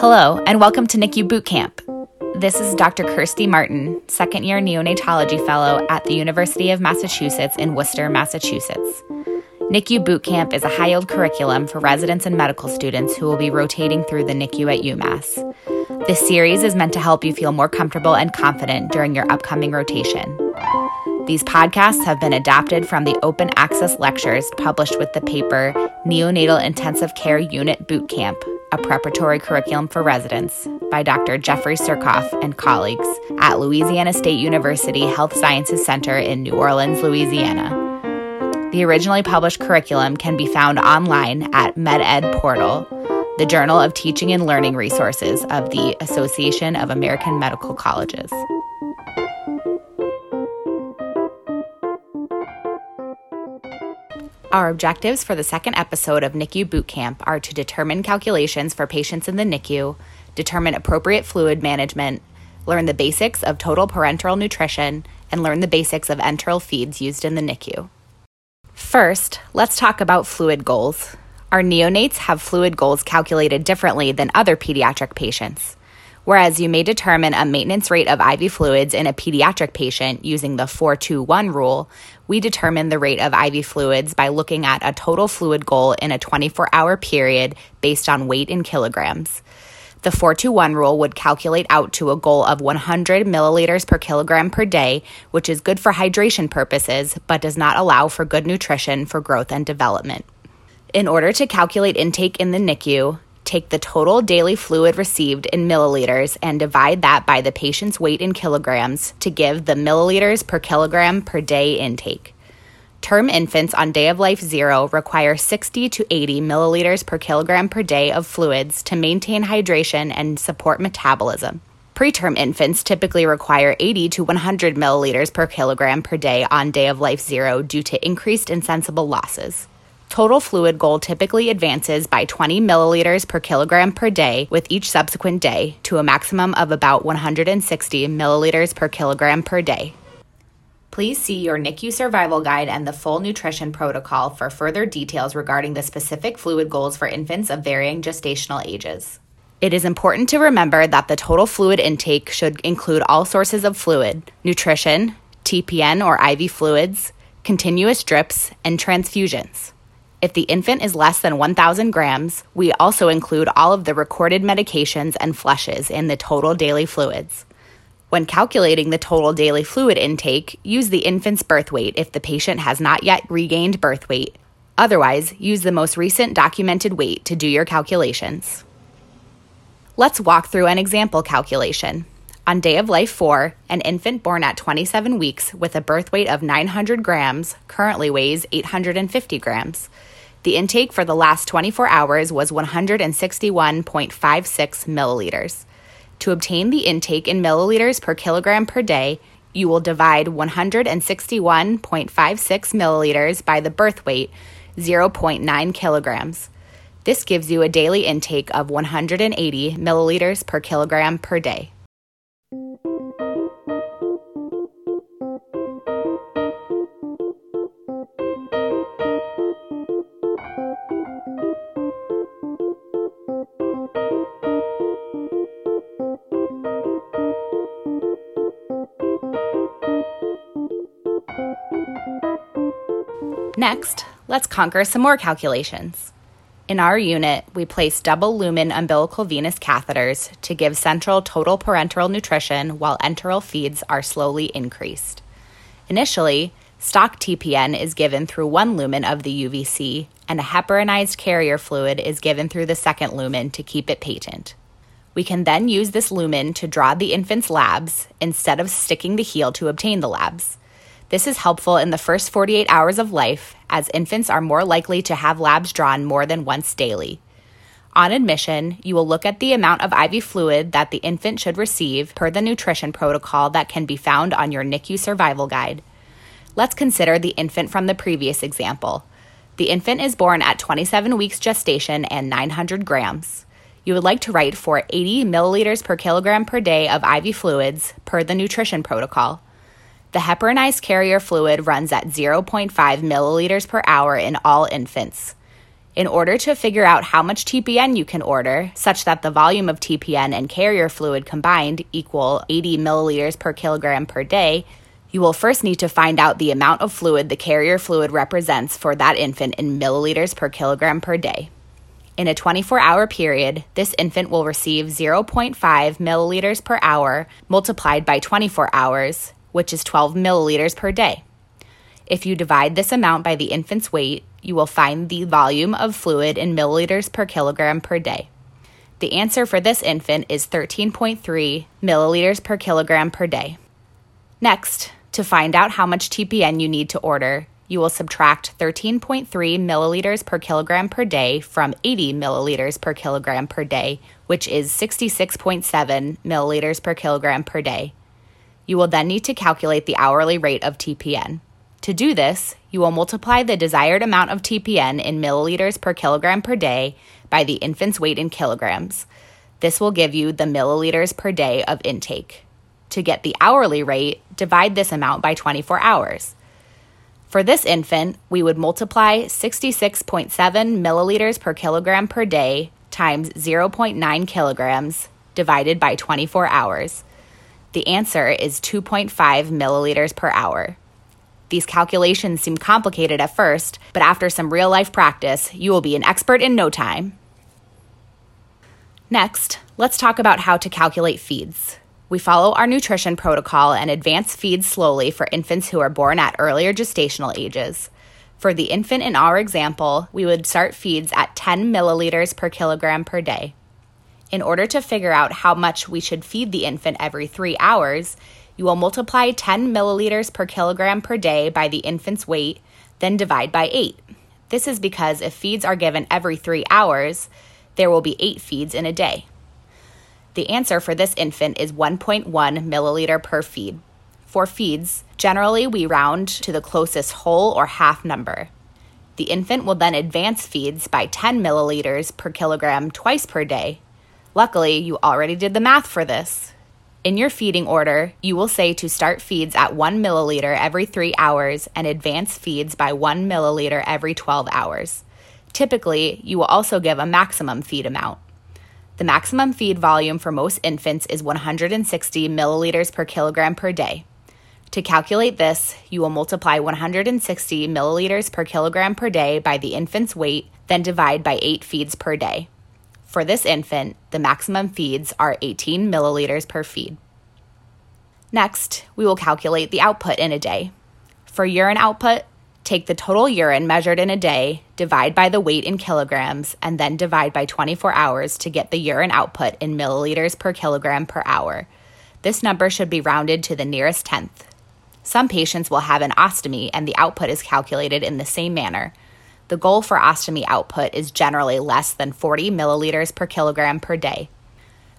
Hello, and welcome to NICU Boot Camp. This is Dr. Kirsty Martin, second year neonatology fellow at the University of Massachusetts in Worcester, Massachusetts. NICU Boot Camp is a high yield curriculum for residents and medical students who will be rotating through the NICU at UMass. This series is meant to help you feel more comfortable and confident during your upcoming rotation. These podcasts have been adapted from the open access lectures published with the paper Neonatal Intensive Care Unit Boot Camp, a preparatory curriculum for residents by Dr. Jeffrey Surcouf and colleagues at Louisiana State University Health Sciences Center in New Orleans, Louisiana. The originally published curriculum can be found online at MedEd Portal, the Journal of Teaching and Learning Resources of the Association of American Medical Colleges. Our objectives for the second episode of NICU Bootcamp are to determine calculations for patients in the NICU, determine appropriate fluid management, learn the basics of total parenteral nutrition, and learn the basics of enteral feeds used in the NICU. First, let's talk about fluid goals. Our neonates have fluid goals calculated differently than other pediatric patients. Whereas you may determine a maintenance rate of IV fluids in a pediatric patient using the 421 rule, we determine the rate of IV fluids by looking at a total fluid goal in a 24 hour period based on weight in kilograms. The 421 rule would calculate out to a goal of 100 milliliters per kilogram per day, which is good for hydration purposes, but does not allow for good nutrition for growth and development. In order to calculate intake in the NICU, take the total daily fluid received in milliliters and divide that by the patient's weight in kilograms to give the milliliters per kilogram per day intake. Term infants on day of life zero require 60 to 80 milliliters per kilogram per day of fluids to maintain hydration and support metabolism. Preterm infants typically require 80 to 100 milliliters per kilogram per day on day of life zero due to increased insensible losses. Total fluid goal typically advances by 20 milliliters per kilogram per day with each subsequent day to a maximum of about 160 milliliters per kilogram per day. Please see your NICU survival guide and the full nutrition protocol for further details regarding the specific fluid goals for infants of varying gestational ages. It is important to remember that the total fluid intake should include all sources of fluid nutrition, TPN or IV fluids, continuous drips, and transfusions. If the infant is less than 1,000 grams, we also include all of the recorded medications and flushes in the total daily fluids. When calculating the total daily fluid intake, use the infant's birth weight if the patient has not yet regained birth weight. Otherwise, use the most recent documented weight to do your calculations. Let's walk through an example calculation. On day of life 4, an infant born at 27 weeks with a birth weight of 900 grams currently weighs 850 grams. The intake for the last 24 hours was 161.56 milliliters. To obtain the intake in milliliters per kilogram per day, you will divide 161.56 milliliters by the birth weight, 0.9 kilograms. This gives you a daily intake of 180 milliliters per kilogram per day. Next, let's conquer some more calculations. In our unit, we place double lumen umbilical venous catheters to give central total parenteral nutrition while enteral feeds are slowly increased. Initially, stock TPN is given through one lumen of the UVC, and a heparinized carrier fluid is given through the second lumen to keep it patent. We can then use this lumen to draw the infant's labs instead of sticking the heel to obtain the labs. This is helpful in the first 48 hours of life, as infants are more likely to have labs drawn more than once daily. On admission, you will look at the amount of IV fluid that the infant should receive per the nutrition protocol that can be found on your NICU survival guide. Let's consider the infant from the previous example. The infant is born at 27 weeks gestation and 900 grams. You would like to write for 80 milliliters per kilogram per day of IV fluids per the nutrition protocol. The heparinized carrier fluid runs at 0.5 milliliters per hour in all infants. In order to figure out how much TPN you can order, such that the volume of TPN and carrier fluid combined equal 80 milliliters per kilogram per day, you will first need to find out the amount of fluid the carrier fluid represents for that infant in milliliters per kilogram per day. In a 24 hour period, this infant will receive 0.5 milliliters per hour multiplied by 24 hours, which is 12 milliliters per day. If you divide this amount by the infant's weight, you will find the volume of fluid in milliliters per kilogram per day. The answer for this infant is 13.3 milliliters per kilogram per day. Next, to find out how much TPN you need to order, you will subtract 13.3 milliliters per kilogram per day from 80 milliliters per kilogram per day, which is 66.7 milliliters per kilogram per day. You will then need to calculate the hourly rate of TPN. To do this, you will multiply the desired amount of TPN in milliliters per kilogram per day by the infant's weight in kilograms. This will give you the milliliters per day of intake. To get the hourly rate, divide this amount by 24 hours. For this infant, we would multiply 66.7 milliliters per kilogram per day times 0.9 kilograms divided by 24 hours. The answer is 2.5 milliliters per hour. These calculations seem complicated at first, but after some real life practice, you will be an expert in no time. Next, let's talk about how to calculate feeds. We follow our nutrition protocol and advance feeds slowly for infants who are born at earlier gestational ages. For the infant in our example, we would start feeds at 10 milliliters per kilogram per day. In order to figure out how much we should feed the infant every three hours, you will multiply 10 milliliters per kilogram per day by the infant's weight, then divide by 8. This is because if feeds are given every three hours, there will be 8 feeds in a day. The answer for this infant is 1.1 milliliter per feed. For feeds, generally we round to the closest whole or half number. The infant will then advance feeds by 10 milliliters per kilogram twice per day. Luckily, you already did the math for this. In your feeding order, you will say to start feeds at 1 milliliter every 3 hours and advance feeds by 1 milliliter every 12 hours. Typically, you will also give a maximum feed amount. The maximum feed volume for most infants is 160 milliliters per kilogram per day. To calculate this, you will multiply 160 milliliters per kilogram per day by the infant's weight, then divide by 8 feeds per day. For this infant, the maximum feeds are 18 milliliters per feed. Next, we will calculate the output in a day. For urine output, take the total urine measured in a day, divide by the weight in kilograms, and then divide by 24 hours to get the urine output in milliliters per kilogram per hour. This number should be rounded to the nearest tenth. Some patients will have an ostomy, and the output is calculated in the same manner. The goal for ostomy output is generally less than 40 milliliters per kilogram per day.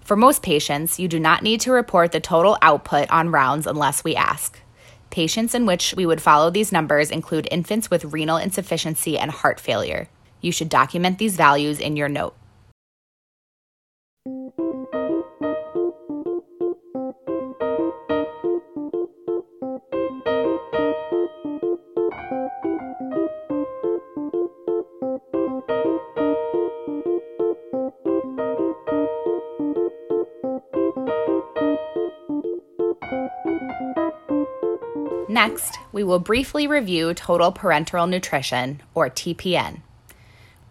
For most patients, you do not need to report the total output on rounds unless we ask. Patients in which we would follow these numbers include infants with renal insufficiency and heart failure. You should document these values in your note. Next, we will briefly review total parenteral nutrition, or TPN.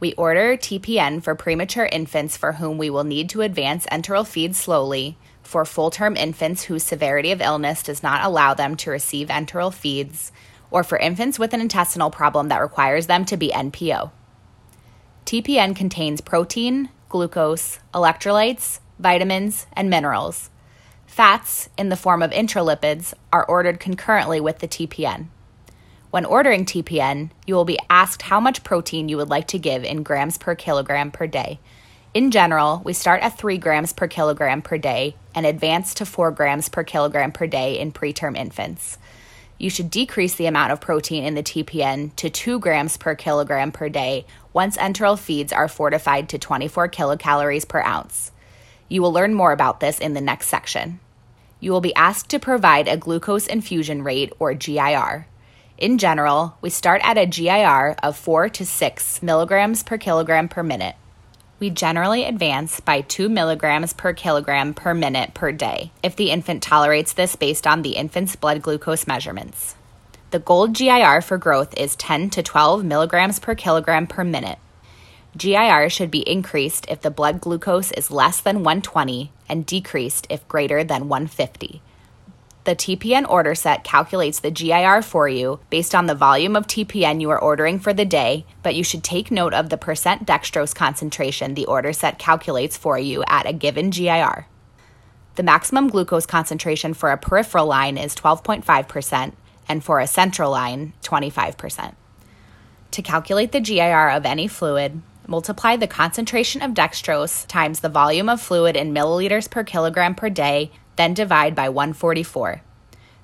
We order TPN for premature infants for whom we will need to advance enteral feed slowly, for full term infants whose severity of illness does not allow them to receive enteral feeds, or for infants with an intestinal problem that requires them to be NPO. TPN contains protein, glucose, electrolytes, vitamins, and minerals. Fats, in the form of intralipids, are ordered concurrently with the TPN. When ordering TPN, you will be asked how much protein you would like to give in grams per kilogram per day. In general, we start at 3 grams per kilogram per day and advance to 4 grams per kilogram per day in preterm infants. You should decrease the amount of protein in the TPN to 2 grams per kilogram per day once enteral feeds are fortified to 24 kilocalories per ounce. You will learn more about this in the next section you will be asked to provide a glucose infusion rate, or GIR. In general, we start at a GIR of 4 to 6 milligrams per kilogram per minute. We generally advance by 2 milligrams per kilogram per minute per day if the infant tolerates this based on the infant's blood glucose measurements. The gold GIR for growth is 10 to 12 milligrams per kilogram per minute. GIR should be increased if the blood glucose is less than 120 and decreased if greater than 150. The TPN order set calculates the GIR for you based on the volume of TPN you are ordering for the day, but you should take note of the percent dextrose concentration the order set calculates for you at a given GIR. The maximum glucose concentration for a peripheral line is 12.5%, and for a central line, 25%. To calculate the GIR of any fluid, multiply the concentration of dextrose times the volume of fluid in milliliters per kilogram per day then divide by 144.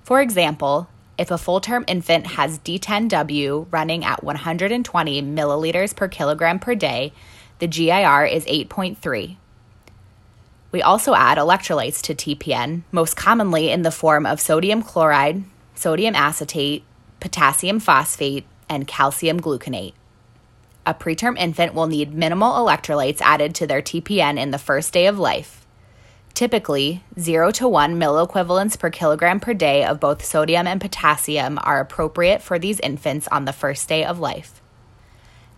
For example, if a full term infant has D10W running at 120 milliliters per kilogram per day, the GIR is 8.3. We also add electrolytes to TPN, most commonly in the form of sodium chloride, sodium acetate, potassium phosphate, and calcium gluconate. A preterm infant will need minimal electrolytes added to their TPN in the first day of life. Typically, 0 to 1 milliequivalents per kilogram per day of both sodium and potassium are appropriate for these infants on the first day of life.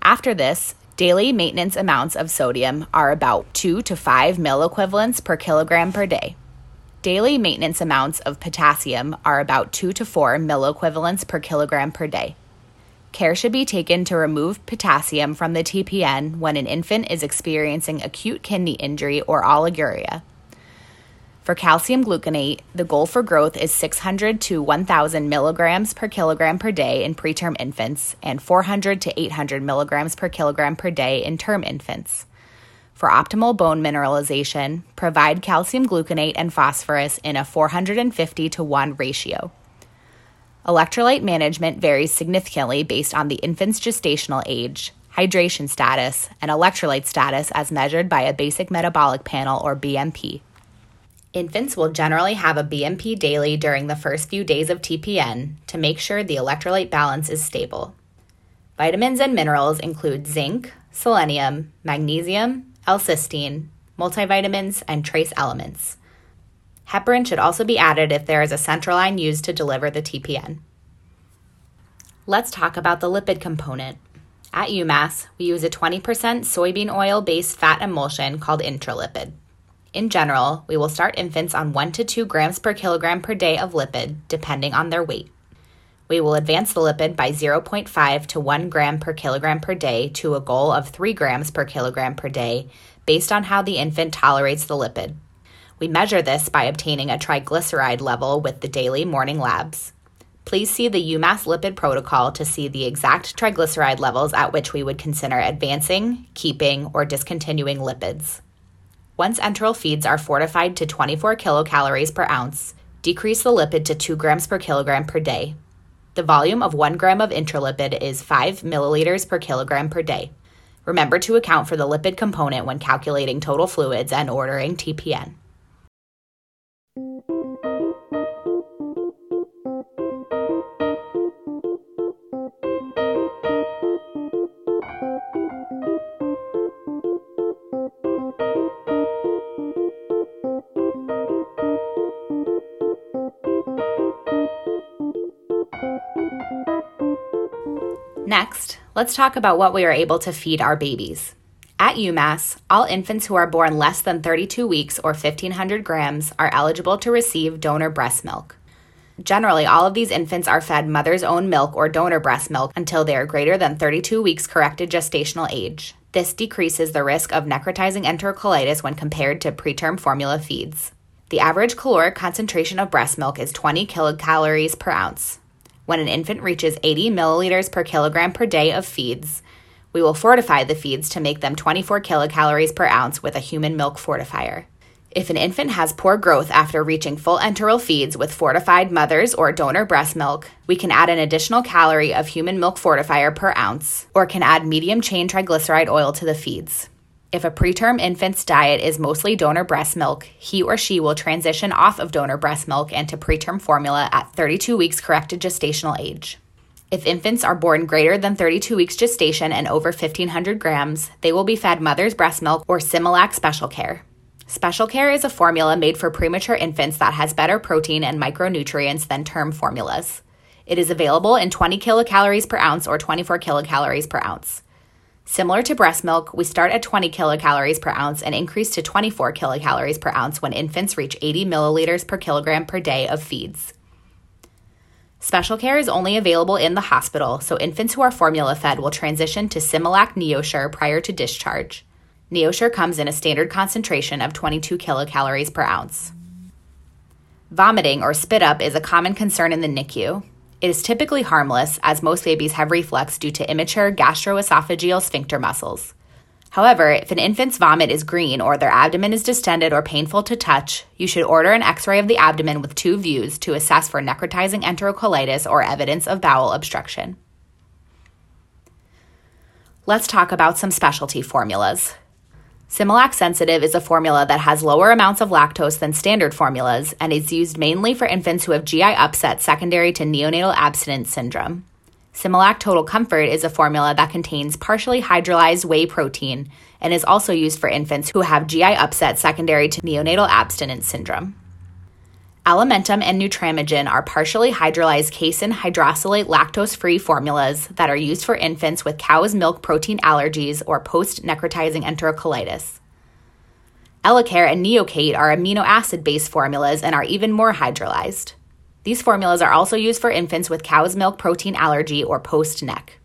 After this, daily maintenance amounts of sodium are about 2 to 5 milliequivalents per kilogram per day. Daily maintenance amounts of potassium are about 2 to 4 milliequivalents per kilogram per day. Care should be taken to remove potassium from the TPN when an infant is experiencing acute kidney injury or oliguria. For calcium gluconate, the goal for growth is 600 to 1,000 milligrams per kilogram per day in preterm infants and 400 to 800 milligrams per kilogram per day in term infants. For optimal bone mineralization, provide calcium gluconate and phosphorus in a 450 to 1 ratio. Electrolyte management varies significantly based on the infant's gestational age, hydration status, and electrolyte status as measured by a basic metabolic panel or BMP. Infants will generally have a BMP daily during the first few days of TPN to make sure the electrolyte balance is stable. Vitamins and minerals include zinc, selenium, magnesium, L-cysteine, multivitamins, and trace elements. Heparin should also be added if there is a central line used to deliver the TPN. Let's talk about the lipid component. At UMass, we use a 20% soybean oil based fat emulsion called Intralipid. In general, we will start infants on 1 to 2 grams per kilogram per day of lipid, depending on their weight. We will advance the lipid by 0.5 to 1 gram per kilogram per day to a goal of 3 grams per kilogram per day based on how the infant tolerates the lipid. We measure this by obtaining a triglyceride level with the daily morning labs. Please see the UMass lipid protocol to see the exact triglyceride levels at which we would consider advancing, keeping, or discontinuing lipids. Once enteral feeds are fortified to 24 kilocalories per ounce, decrease the lipid to 2 grams per kilogram per day. The volume of 1 gram of intralipid is 5 milliliters per kilogram per day. Remember to account for the lipid component when calculating total fluids and ordering TPN. Next, let's talk about what we are able to feed our babies. At UMass, all infants who are born less than 32 weeks or 1,500 grams are eligible to receive donor breast milk. Generally, all of these infants are fed mother's own milk or donor breast milk until they are greater than 32 weeks corrected gestational age. This decreases the risk of necrotizing enterocolitis when compared to preterm formula feeds. The average caloric concentration of breast milk is 20 kilocalories per ounce when an infant reaches 80 milliliters per kilogram per day of feeds. We will fortify the feeds to make them 24 kilocalories per ounce with a human milk fortifier. If an infant has poor growth after reaching full enteral feeds with fortified mother's or donor breast milk, we can add an additional calorie of human milk fortifier per ounce, or can add medium chain triglyceride oil to the feeds. If a preterm infant's diet is mostly donor breast milk, he or she will transition off of donor breast milk and to preterm formula at 32 weeks corrected gestational age. If infants are born greater than 32 weeks gestation and over 1,500 grams, they will be fed mother's breast milk or Similac Special Care. Special Care is a formula made for premature infants that has better protein and micronutrients than term formulas. It is available in 20 kilocalories per ounce or 24 kilocalories per ounce. Similar to breast milk, we start at 20 kilocalories per ounce and increase to 24 kilocalories per ounce when infants reach 80 milliliters per kilogram per day of feeds. Special care is only available in the hospital, so infants who are formula fed will transition to Similac NeoSure prior to discharge. NeoSure comes in a standard concentration of 22 kilocalories per ounce. Vomiting or spit up is a common concern in the NICU. It is typically harmless, as most babies have reflux due to immature gastroesophageal sphincter muscles. However, if an infant's vomit is green or their abdomen is distended or painful to touch, you should order an x ray of the abdomen with two views to assess for necrotizing enterocolitis or evidence of bowel obstruction. Let's talk about some specialty formulas. Similac Sensitive is a formula that has lower amounts of lactose than standard formulas and is used mainly for infants who have GI upset secondary to neonatal abstinence syndrome. Similac Total Comfort is a formula that contains partially hydrolyzed whey protein and is also used for infants who have GI upset secondary to neonatal abstinence syndrome. Alimentum and Nutramigen are partially hydrolyzed casein hydrolysate lactose free formulas that are used for infants with cow's milk protein allergies or post necrotizing enterocolitis. Elecare and Neocate are amino acid based formulas and are even more hydrolyzed. These formulas are also used for infants with cow's milk protein allergy or post NEC.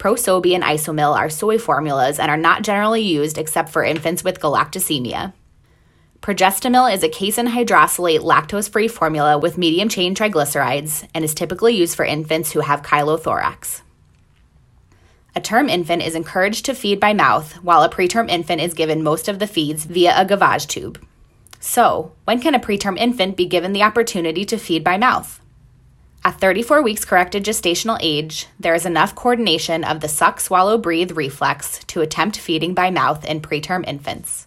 ProSobee and Isomil are soy formulas and are not generally used except for infants with galactosemia. Pregestimil is a casein hydrolysate lactose free formula with medium chain triglycerides and is typically used for infants who have chylothorax. A term infant is encouraged to feed by mouth, while a preterm infant is given most of the feeds via a gavage tube. So, when can a preterm infant be given the opportunity to feed by mouth? At 34 weeks corrected gestational age, there is enough coordination of the suck, swallow, breathe reflex to attempt feeding by mouth in preterm infants.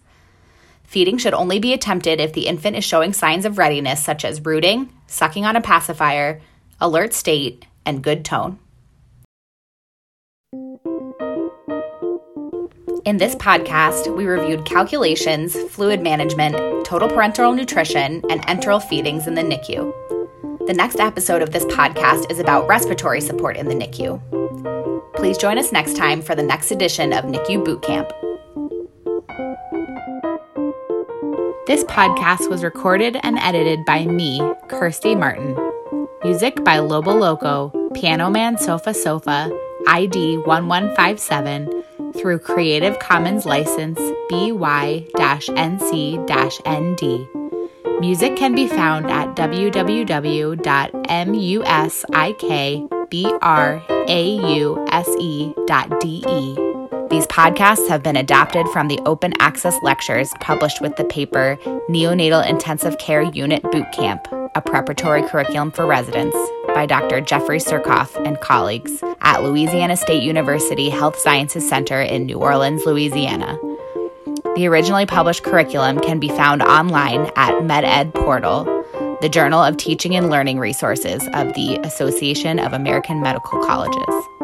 Feeding should only be attempted if the infant is showing signs of readiness, such as rooting, sucking on a pacifier, alert state, and good tone. In this podcast, we reviewed calculations, fluid management, total parenteral nutrition, and enteral feedings in the NICU. The next episode of this podcast is about respiratory support in the NICU. Please join us next time for the next edition of NICU Boot Camp. This podcast was recorded and edited by me, Kirsty Martin. Music by Lobo Loco, Piano Man Sofa Sofa, ID 1157, through Creative Commons license BY NC ND. Music can be found at www.musikbrause.de. These podcasts have been adapted from the open access lectures published with the paper Neonatal Intensive Care Unit Boot Camp, a preparatory curriculum for residents by Dr. Jeffrey Surcouf and colleagues at Louisiana State University Health Sciences Center in New Orleans, Louisiana. The originally published curriculum can be found online at MedEd Portal, the Journal of Teaching and Learning Resources of the Association of American Medical Colleges.